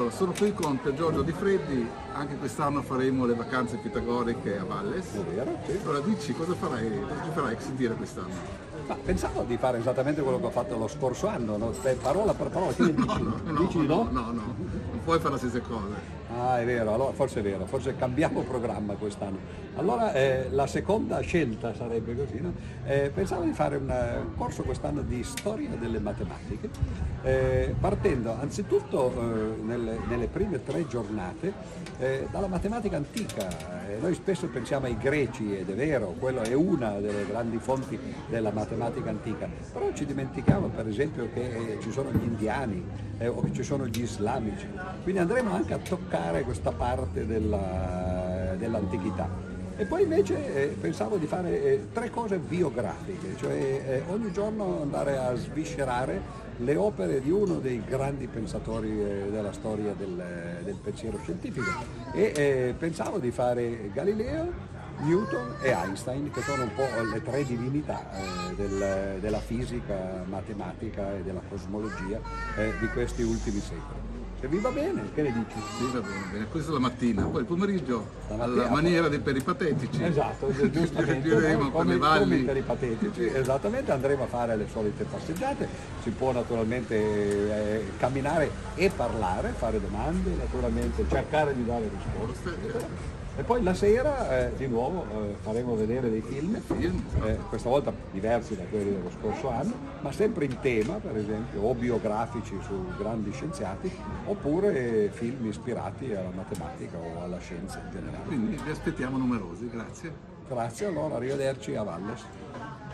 Allora, sono qui con Giorgio Di Freddi, anche quest'anno faremo le vacanze pitagoriche a Valles. Allora dici cosa farai, cosa farai sentire quest'anno? Ma pensavo di fare esattamente quello che ho fatto lo scorso anno, no? Parola per parola, ne dici? dici di no, no, no, non puoi fare le stesse cose. Ah, è vero, allora forse è vero, forse cambiamo programma quest'anno. Allora eh, la seconda scelta sarebbe così, no? eh, pensavo di fare un eh, corso quest'anno di storia delle matematiche, eh, partendo anzitutto eh, nelle, nelle, prime tre giornate eh, dalla matematica antica. noi spesso pensiamo ai greci ed è vero, quello è una delle grandi fonti della matematica antica, però ci dimentichiamo per esempio che ci sono gli indiani o che ci sono gli islamici, quindi andremo anche a toccare questa parte della, dell'antichità. E poi invece eh, pensavo di fare eh, tre cose biografiche, cioè eh, ogni giorno andare a sviscerare le opere di uno dei grandi pensatori eh, della storia del, del, pensiero scientifico. E eh, pensavo di fare Galileo, Newton e Einstein, che sono un po' le tre divinità eh, del, della fisica matematica e della cosmologia di questi ultimi secoli. Se vi va bene, che ne dici? Sì, va bene, bene. Questa è la mattina, poi il pomeriggio la alla maniera dei peripatetici. Esatto, giustamente. Gireremo per le valli. peripatetici, esattamente, andremo a fare le solite passeggiate, si può naturalmente eh, camminare e parlare, fare domande, naturalmente cercare di dare risposte. E poi la sera eh, di nuovo eh, faremo vedere dei film, eh, questa volta diversi da quelli dello scorso anno, ma sempre in tema, per esempio, o biografici su grandi scienziati, oppure film ispirati alla matematica o alla scienza in generale. Quindi vi aspettiamo numerosi, grazie. Grazie, allora arrivederci a Valles.